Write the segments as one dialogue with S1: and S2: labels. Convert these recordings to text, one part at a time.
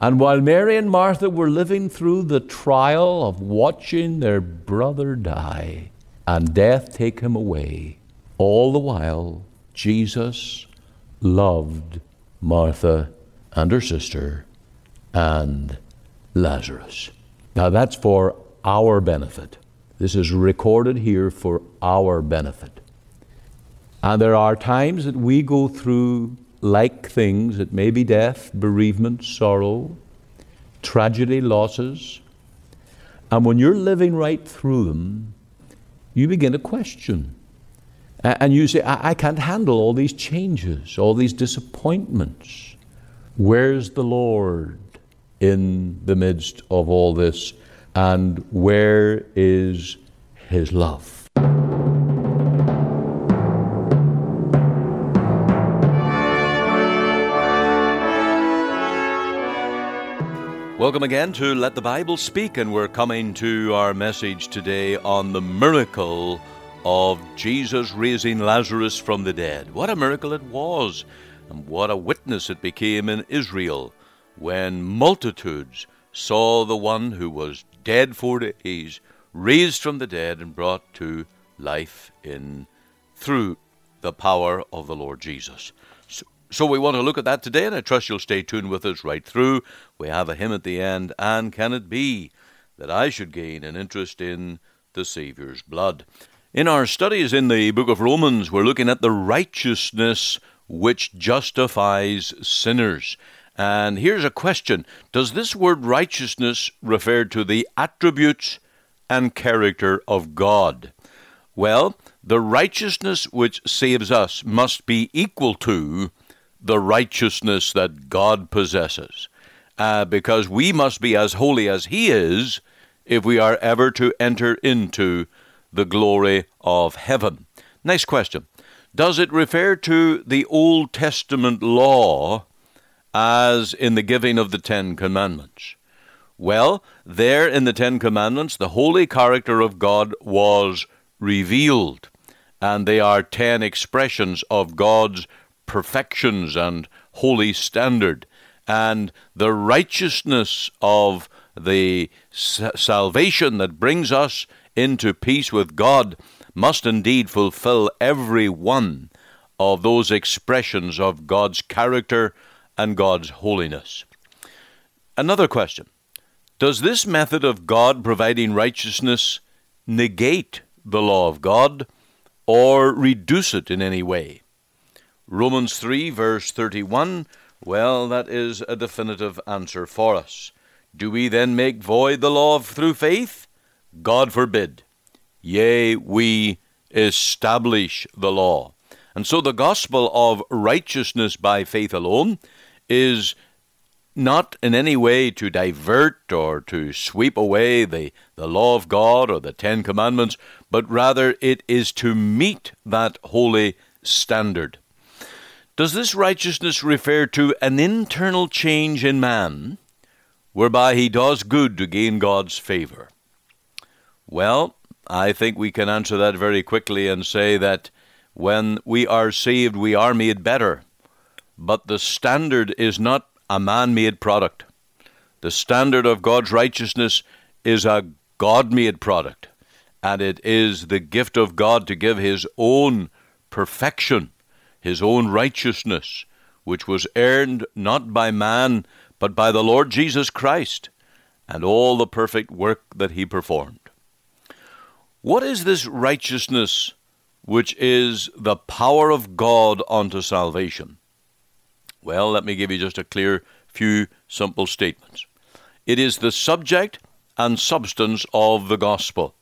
S1: And while Mary and Martha were living through the trial of watching their brother die and death take him away, all the while Jesus loved Martha and her sister and Lazarus. Now that's for our benefit. This is recorded here for our benefit. And there are times that we go through like things. It may be death, bereavement, sorrow, tragedy, losses. And when you're living right through them, you begin to question. And you say, I, I can't handle all these changes, all these disappointments. Where's the Lord in the midst of all this? And where is His love?
S2: Welcome again to Let the Bible Speak, and we're coming to our message today on the miracle of Jesus raising Lazarus from the dead. What a miracle it was, and what a witness it became in Israel when multitudes saw the one who was dead for days raised from the dead and brought to life in through the power of the Lord Jesus. So we want to look at that today, and I trust you'll stay tuned with us right through. We have a hymn at the end, and can it be that I should gain an interest in the Saviour's blood? In our studies in the book of Romans, we're looking at the righteousness which justifies sinners. And here's a question Does this word righteousness refer to the attributes and character of God? Well, the righteousness which saves us must be equal to the righteousness that God possesses. Uh, because we must be as holy as He is if we are ever to enter into the glory of heaven. Next question. Does it refer to the Old Testament law as in the giving of the Ten Commandments? Well, there in the Ten Commandments, the holy character of God was revealed, and they are ten expressions of God's perfections and holy standard, and the righteousness of the salvation that brings us into peace with God must indeed fulfill every one of those expressions of God's character and God's holiness. Another question Does this method of God providing righteousness negate the law of God or reduce it in any way? Romans 3, verse 31, well, that is a definitive answer for us. Do we then make void the law of through faith? God forbid. Yea, we establish the law. And so the gospel of righteousness by faith alone is not in any way to divert or to sweep away the, the law of God or the Ten Commandments, but rather it is to meet that holy standard. Does this righteousness refer to an internal change in man whereby he does good to gain God's favor? Well, I think we can answer that very quickly and say that when we are saved, we are made better. But the standard is not a man made product. The standard of God's righteousness is a God made product, and it is the gift of God to give His own perfection his own righteousness, which was earned not by man, but by the Lord Jesus Christ, and all the perfect work that he performed. What is this righteousness which is the power of God unto salvation? Well, let me give you just a clear few simple statements. It is the subject and substance of the gospel.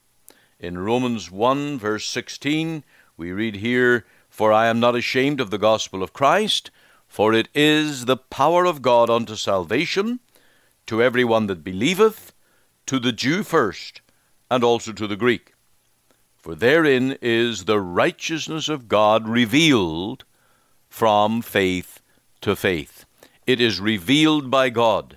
S2: In Romans 1, verse 16, we read here, for I am not ashamed of the gospel of Christ, for it is the power of God unto salvation to every one that believeth, to the Jew first, and also to the Greek. For therein is the righteousness of God revealed from faith to faith. It is revealed by God,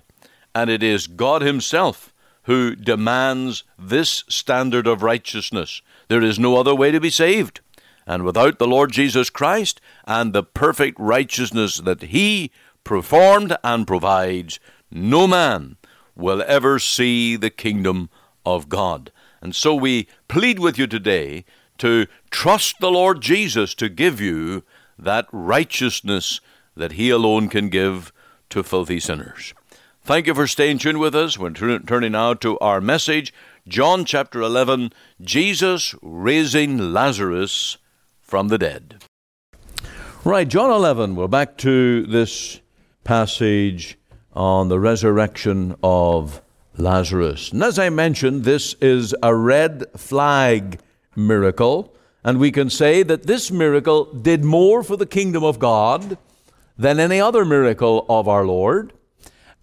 S2: and it is God Himself who demands this standard of righteousness. There is no other way to be saved. And without the Lord Jesus Christ and the perfect righteousness that He performed and provides, no man will ever see the kingdom of God. And so we plead with you today to trust the Lord Jesus to give you that righteousness that He alone can give to filthy sinners. Thank you for staying tuned with us. We're turning now to our message, John chapter 11, Jesus raising Lazarus from the dead.
S1: Right, John 11, we're back to this passage on the resurrection of Lazarus. And as I mentioned, this is a red flag miracle, and we can say that this miracle did more for the kingdom of God than any other miracle of our Lord,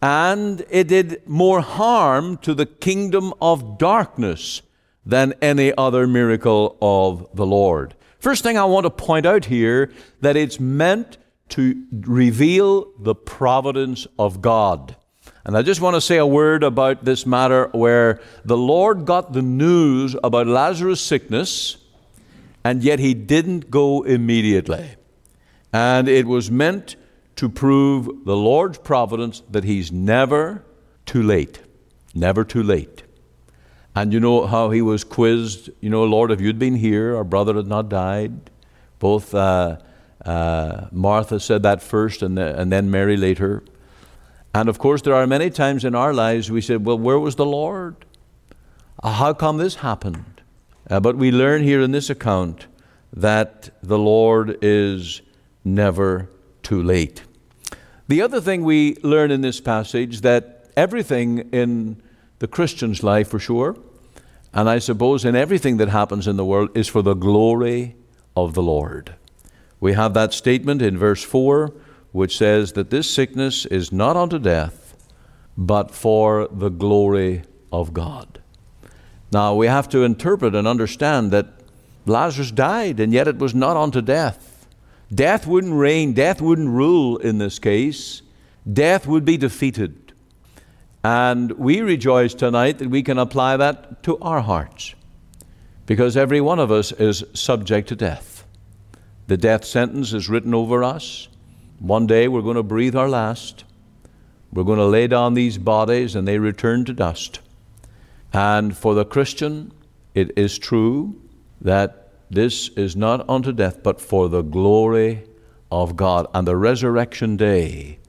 S1: and it did more harm to the kingdom of darkness than any other miracle of the Lord. First thing I want to point out here that it's meant to reveal the providence of God. And I just want to say a word about this matter where the Lord got the news about Lazarus' sickness, and yet he didn't go immediately. And it was meant to prove the Lord's providence that he's never too late. Never too late. And you know how he was quizzed, you know, Lord, if you'd been here, our brother had not died. Both uh, uh, Martha said that first, and, the, and then Mary later. And of course, there are many times in our lives we said, Well, where was the Lord? Uh, how come this happened? Uh, but we learn here in this account that the Lord is never too late. The other thing we learn in this passage that everything in the Christian's life, for sure, and I suppose in everything that happens in the world, is for the glory of the Lord. We have that statement in verse 4 which says that this sickness is not unto death, but for the glory of God. Now, we have to interpret and understand that Lazarus died, and yet it was not unto death. Death wouldn't reign, death wouldn't rule in this case. Death would be defeated. And we rejoice tonight that we can apply that to our hearts, because every one of us is subject to death. The death sentence is written over us. One day we're going to breathe our last. We're going to lay down these bodies and they return to dust. And for the Christian, it is true that this is not unto death, but for the glory of God. And the resurrection day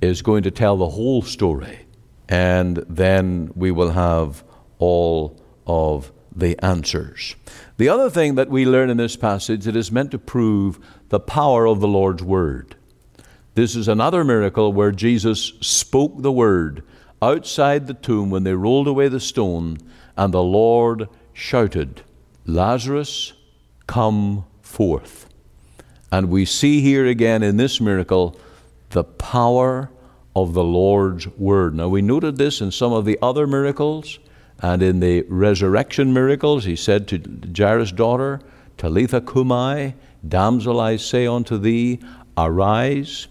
S1: is going to tell the whole story. And then we will have all of the answers. The other thing that we learn in this passage, it is meant to prove the power of the Lord's Word. This is another miracle where Jesus spoke the word outside the tomb when they rolled away the stone, and the Lord shouted, Lazarus, come forth. And we see here again in this miracle the power of the Lord's word. Now, we noted this in some of the other miracles, and in the resurrection miracles, he said to Jairus' daughter, Talitha cumi, damsel, I say unto thee, arise.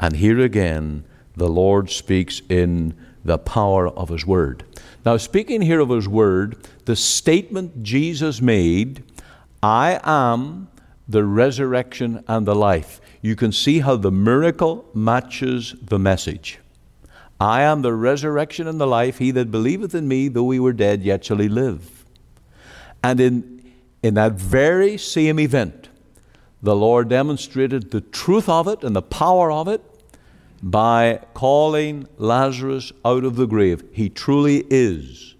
S1: And here again, the Lord speaks in the power of His Word. Now, speaking here of His Word, the statement Jesus made, I am the resurrection and the life. You can see how the miracle matches the message. I am the resurrection and the life. He that believeth in me, though he were dead, yet shall he live. And in, in that very same event, the Lord demonstrated the truth of it and the power of it by calling Lazarus out of the grave. He truly is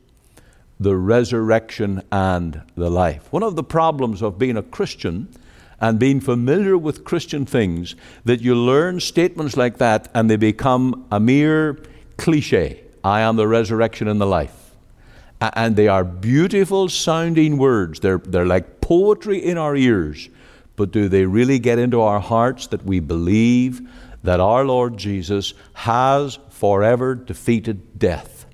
S1: the resurrection and the life. One of the problems of being a Christian and being familiar with Christian things that you learn statements like that and they become a mere cliche. I am the resurrection and the life. And they are beautiful sounding words. They're, they're like poetry in our ears. But do they really get into our hearts that we believe that our Lord Jesus has forever defeated death?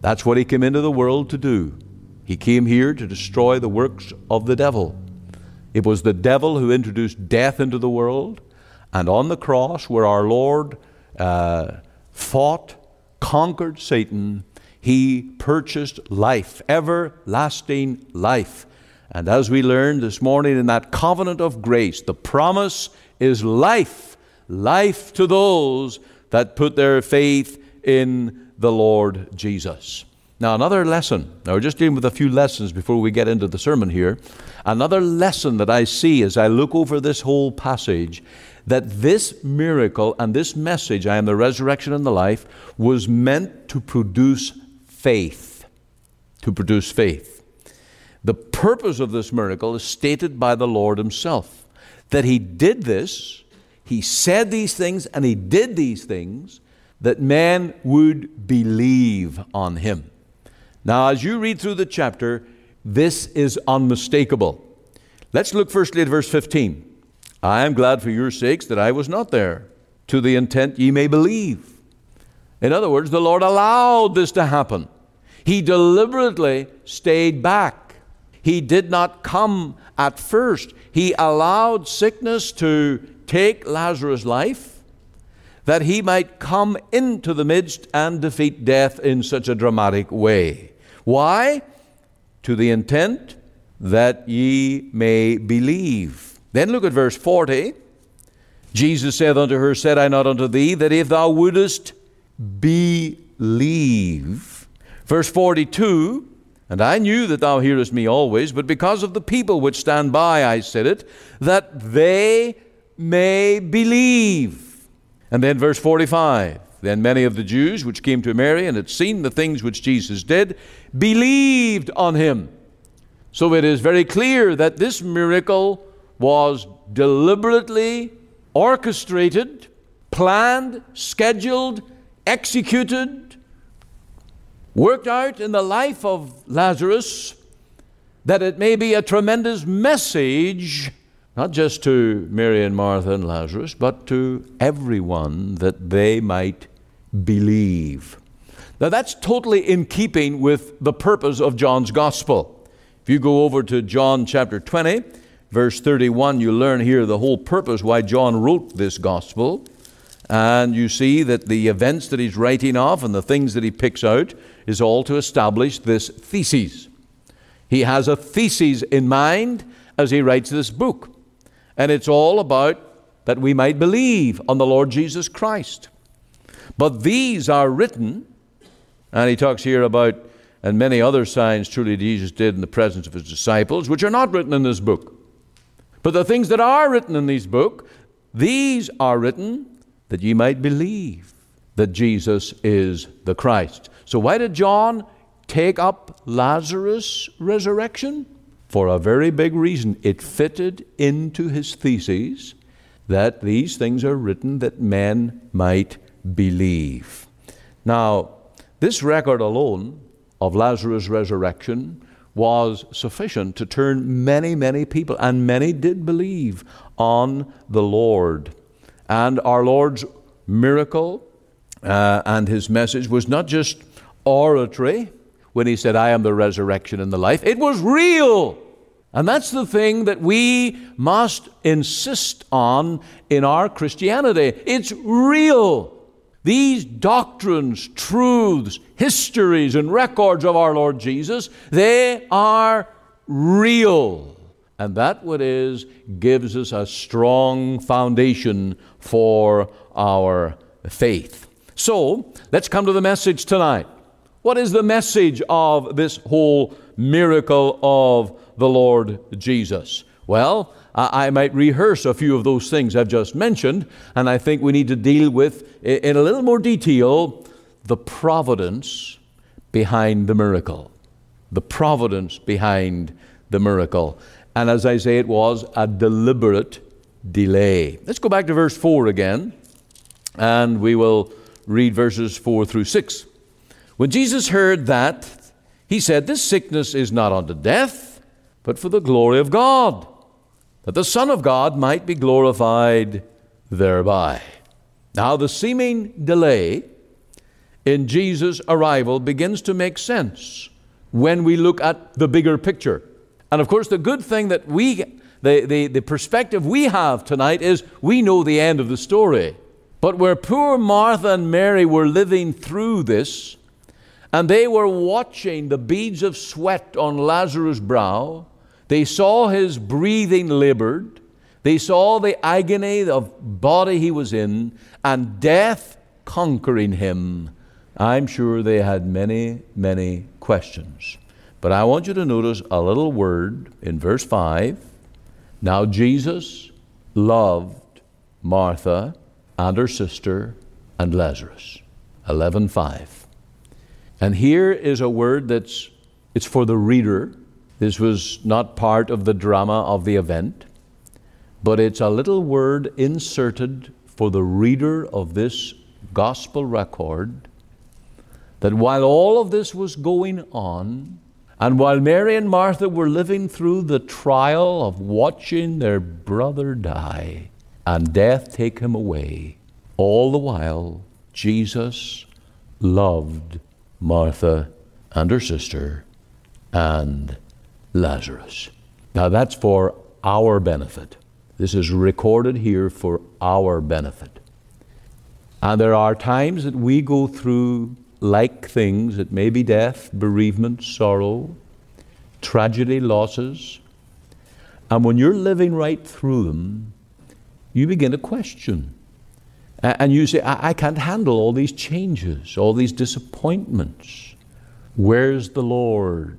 S1: That's what he came into the world to do. He came here to destroy the works of the devil. It was the devil who introduced death into the world, and on the cross, where our Lord uh, fought, conquered Satan, he purchased life, everlasting life. And as we learned this morning in that covenant of grace, the promise is life, life to those that put their faith in the Lord Jesus. Now, another lesson. Now, we're just dealing with a few lessons before we get into the sermon here. Another lesson that I see as I look over this whole passage that this miracle and this message, I am the resurrection and the life, was meant to produce faith. To produce faith. The purpose of this miracle is stated by the Lord Himself that He did this, He said these things, and He did these things that men would believe on Him. Now, as you read through the chapter, this is unmistakable. Let's look firstly at verse 15. I am glad for your sakes that I was not there, to the intent ye may believe. In other words, the Lord allowed this to happen. He deliberately stayed back. He did not come at first. He allowed sickness to take Lazarus' life that he might come into the midst and defeat death in such a dramatic way. Why? To the intent that ye may believe. Then look at verse 40. Jesus saith unto her, Said I not unto thee that if thou wouldest believe? Verse 42 And I knew that thou hearest me always, but because of the people which stand by, I said it, that they may believe. And then verse 45 Then many of the Jews which came to Mary and had seen the things which Jesus did believed on him. So it is very clear that this miracle was deliberately orchestrated, planned, scheduled, executed, worked out in the life of Lazarus, that it may be a tremendous message, not just to Mary and Martha and Lazarus, but to everyone, that they might believe. Now, that's totally in keeping with the purpose of John's gospel. If you go over to John chapter 20, verse 31, you learn here the whole purpose why John wrote this gospel. And you see that the events that he's writing of and the things that he picks out is all to establish this thesis. He has a thesis in mind as he writes this book. And it's all about that we might believe on the Lord Jesus Christ. But these are written, and he talks here about and many other signs truly Jesus did in the presence of his disciples, which are not written in this book. But the things that are written in this book, these are written that ye might believe that Jesus is the Christ. So, why did John take up Lazarus' resurrection? For a very big reason. It fitted into his theses that these things are written that men might believe. Now, this record alone of Lazarus' resurrection was sufficient to turn many, many people, and many did believe on the Lord. And our Lord's miracle uh, and his message was not just oratory when he said, I am the resurrection and the life, it was real. And that's the thing that we must insist on in our Christianity. It's real. These doctrines, truths, histories, and records of our Lord Jesus, they are real. And that what is gives us a strong foundation for our faith. So, let's come to the message tonight. What is the message of this whole miracle of the Lord Jesus? Well, I might rehearse a few of those things I've just mentioned, and I think we need to deal with, in a little more detail, the providence behind the miracle. The providence behind the miracle. And as I say, it was a deliberate delay. Let's go back to verse 4 again, and we will read verses 4 through 6. When Jesus heard that, he said, This sickness is not unto death, but for the glory of God that the Son of God might be glorified thereby. Now, the seeming delay in Jesus' arrival begins to make sense when we look at the bigger picture. And of course, the good thing that we, the, the, the perspective we have tonight is we know the end of the story. But where poor Martha and Mary were living through this, and they were watching the beads of sweat on Lazarus' brow, they saw his breathing labored. They saw the agony of body he was in, and death conquering him. I'm sure they had many, many questions. But I want you to notice a little word in verse 5. Now Jesus loved Martha and her sister and Lazarus. 11:5. And here is a word that's it's for the reader. This was not part of the drama of the event, but it's a little word inserted for the reader of this gospel record that while all of this was going on, and while Mary and Martha were living through the trial of watching their brother die and death take him away, all the while Jesus loved Martha and her sister and Lazarus. Now that's for our benefit. This is recorded here for our benefit. And there are times that we go through like things. It may be death, bereavement, sorrow, tragedy, losses. And when you're living right through them, you begin to question. And you say, I, I can't handle all these changes, all these disappointments. Where's the Lord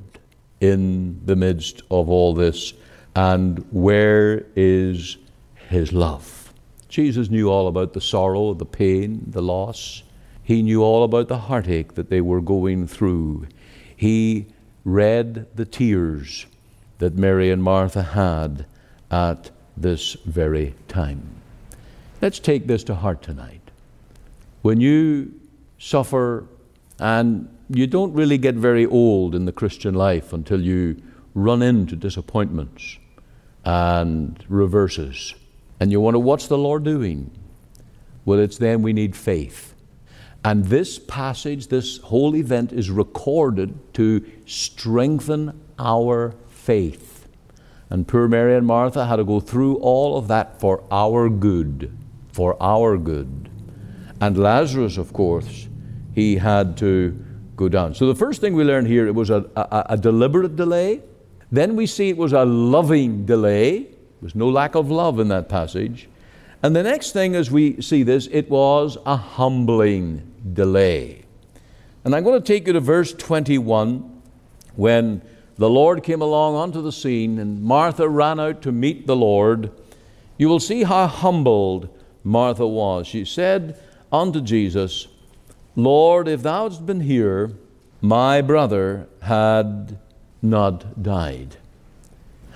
S1: in the midst of all this? And where is His love? Jesus knew all about the sorrow, the pain, the loss. He knew all about the heartache that they were going through. He read the tears that Mary and Martha had at this very time. Let's take this to heart tonight. When you suffer, and you don't really get very old in the Christian life until you run into disappointments and reverses, and you wonder, what's the Lord doing? Well, it's then we need faith. And this passage, this whole event is recorded to strengthen our faith. And poor Mary and Martha had to go through all of that for our good. For our good. And Lazarus, of course, he had to go down. So the first thing we learn here, it was a, a, a deliberate delay. Then we see it was a loving delay. There was no lack of love in that passage. And the next thing as we see this, it was a humbling delay. And I'm going to take you to verse 21 when the Lord came along onto the scene and Martha ran out to meet the Lord. You will see how humbled Martha was. She said unto Jesus, Lord, if thou hadst been here, my brother had not died.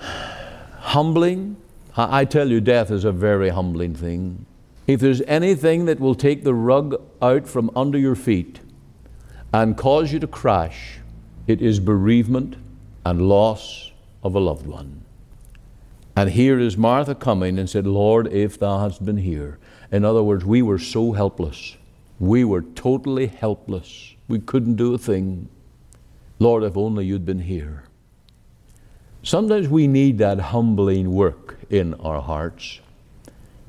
S1: Humbling. I tell you, death is a very humbling thing. If there's anything that will take the rug out from under your feet and cause you to crash, it is bereavement and loss of a loved one. And here is Martha coming and said, Lord, if thou hadst been here. In other words, we were so helpless. We were totally helpless. We couldn't do a thing. Lord, if only you'd been here. Sometimes we need that humbling work in our hearts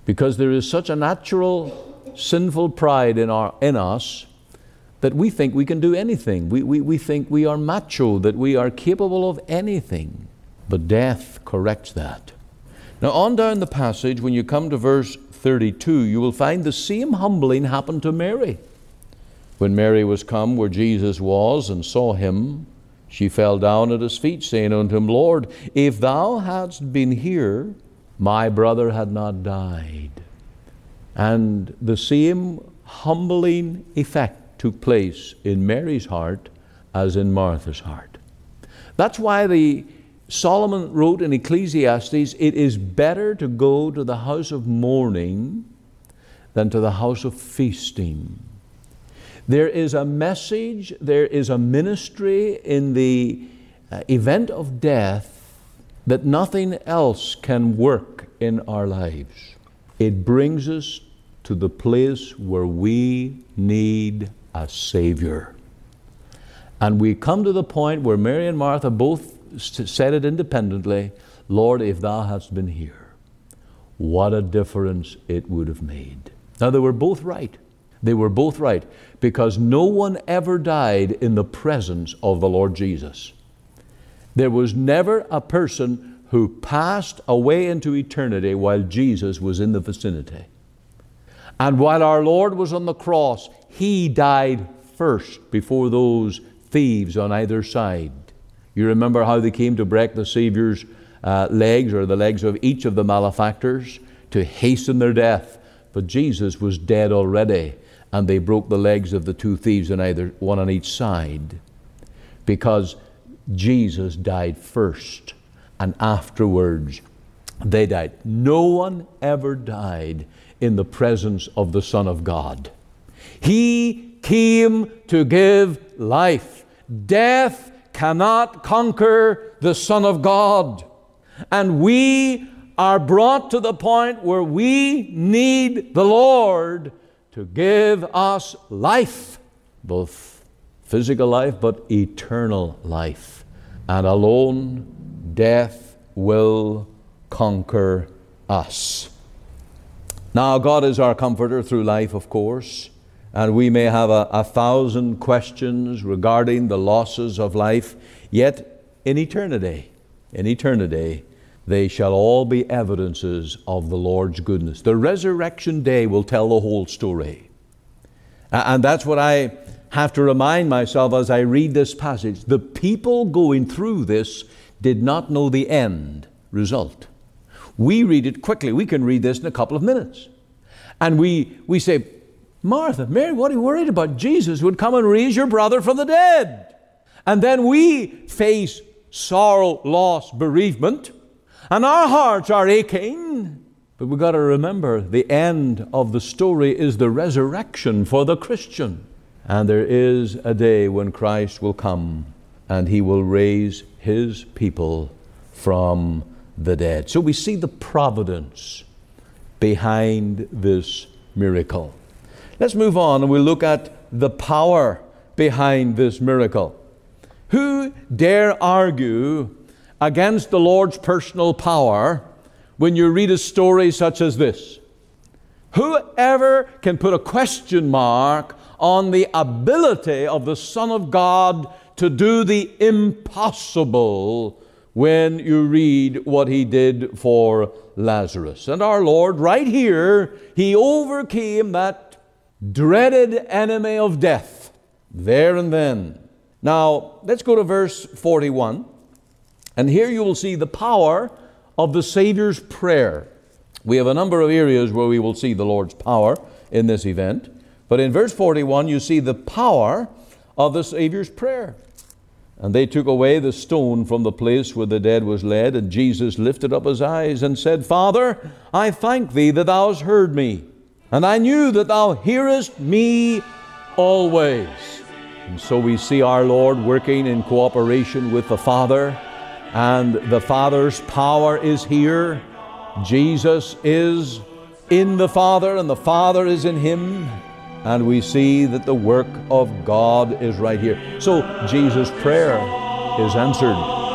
S1: because there is such a natural sinful pride in, our, in us that we think we can do anything. We, we, we think we are macho, that we are capable of anything. But death corrects that. Now, on down the passage, when you come to verse 32, you will find the same humbling happened to Mary. When Mary was come where Jesus was and saw him, she fell down at his feet, saying unto him, Lord, if thou hadst been here, my brother had not died. And the same humbling effect took place in Mary's heart as in Martha's heart. That's why the Solomon wrote in Ecclesiastes, it is better to go to the house of mourning than to the house of feasting. There is a message, there is a ministry in the uh, event of death that nothing else can work in our lives. It brings us to the place where we need a Savior. And we come to the point where Mary and Martha both said it independently Lord, if thou hadst been here, what a difference it would have made. Now, they were both right. They were both right because no one ever died in the presence of the Lord Jesus. There was never a person who passed away into eternity while Jesus was in the vicinity. And while our Lord was on the cross, He died first before those thieves on either side. You remember how they came to break the Savior's uh, legs or the legs of each of the malefactors to hasten their death. But Jesus was dead already, and they broke the legs of the two thieves on either one on each side because Jesus died first, and afterwards they died. No one ever died in the presence of the Son of God. He came to give life. Death cannot conquer the Son of God. And we are brought to the point where we need the Lord to give us life, both physical life but eternal life. And alone death will conquer us. Now, God is our comforter through life, of course, and we may have a, a thousand questions regarding the losses of life, yet in eternity, in eternity, they shall all be evidences of the Lord's goodness. The resurrection day will tell the whole story. And that's what I have to remind myself as I read this passage. The people going through this did not know the end result. We read it quickly. We can read this in a couple of minutes. And we, we say, Martha, Mary, what are you worried about? Jesus would come and raise your brother from the dead. And then we face sorrow, loss, bereavement and our hearts are aching. But we've got to remember the end of the story is the resurrection for the Christian. And there is a day when Christ will come and he will raise his people from the dead. So we see the providence behind this miracle. Let's move on and we'll look at the power behind this miracle. Who dare argue against the Lord's personal power when you read a story such as this. Whoever can put a question mark on the ability of the Son of God to do the impossible when you read what he did for Lazarus. And our Lord, right here, he overcame that dreaded enemy of death there and then. Now, let's go to verse 41. And here you will see the power of the Savior's prayer. We have a number of areas where we will see the Lord's power in this event. But in verse 41, you see the power of the Savior's prayer. And they took away the stone from the place where the dead was laid, and Jesus lifted up his eyes and said, Father, I thank thee that thou hast heard me, and I knew that thou hearest me always. And so we see our Lord working in cooperation with the Father and the Father's power is here. Jesus is in the Father, and the Father is in Him. And we see that the work of God is right here. So Jesus' prayer is answered.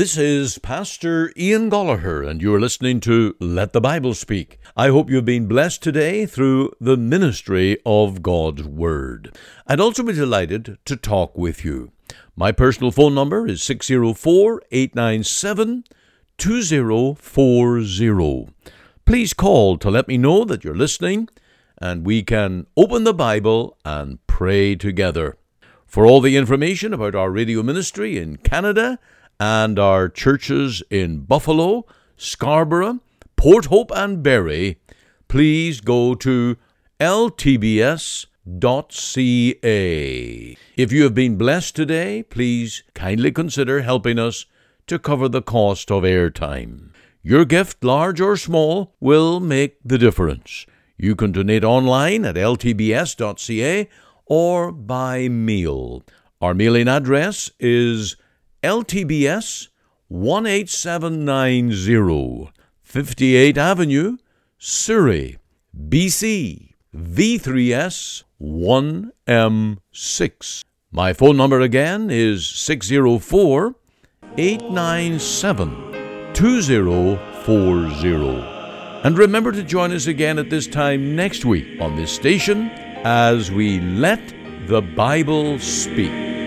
S2: This is Pastor Ian Goligher, and you're listening to Let the Bible Speak. I hope you've been blessed today through the ministry of God's Word. I'd also be delighted to talk with you. My personal phone number is 604 897 2040. Please call to let me know that you're listening, and we can open the Bible and pray together. For all the information about our radio ministry in Canada, and our churches in Buffalo, Scarborough, Port Hope, and Barrie, please go to ltbs.ca. If you have been blessed today, please kindly consider helping us to cover the cost of airtime. Your gift, large or small, will make the difference. You can donate online at ltbs.ca or by mail. Our mailing address is LTBS 18790, 58 Avenue, Surrey, BC, V3S 1M6. My phone number again is 604 897 2040. And remember to join us again at this time next week on this station as we let the Bible speak.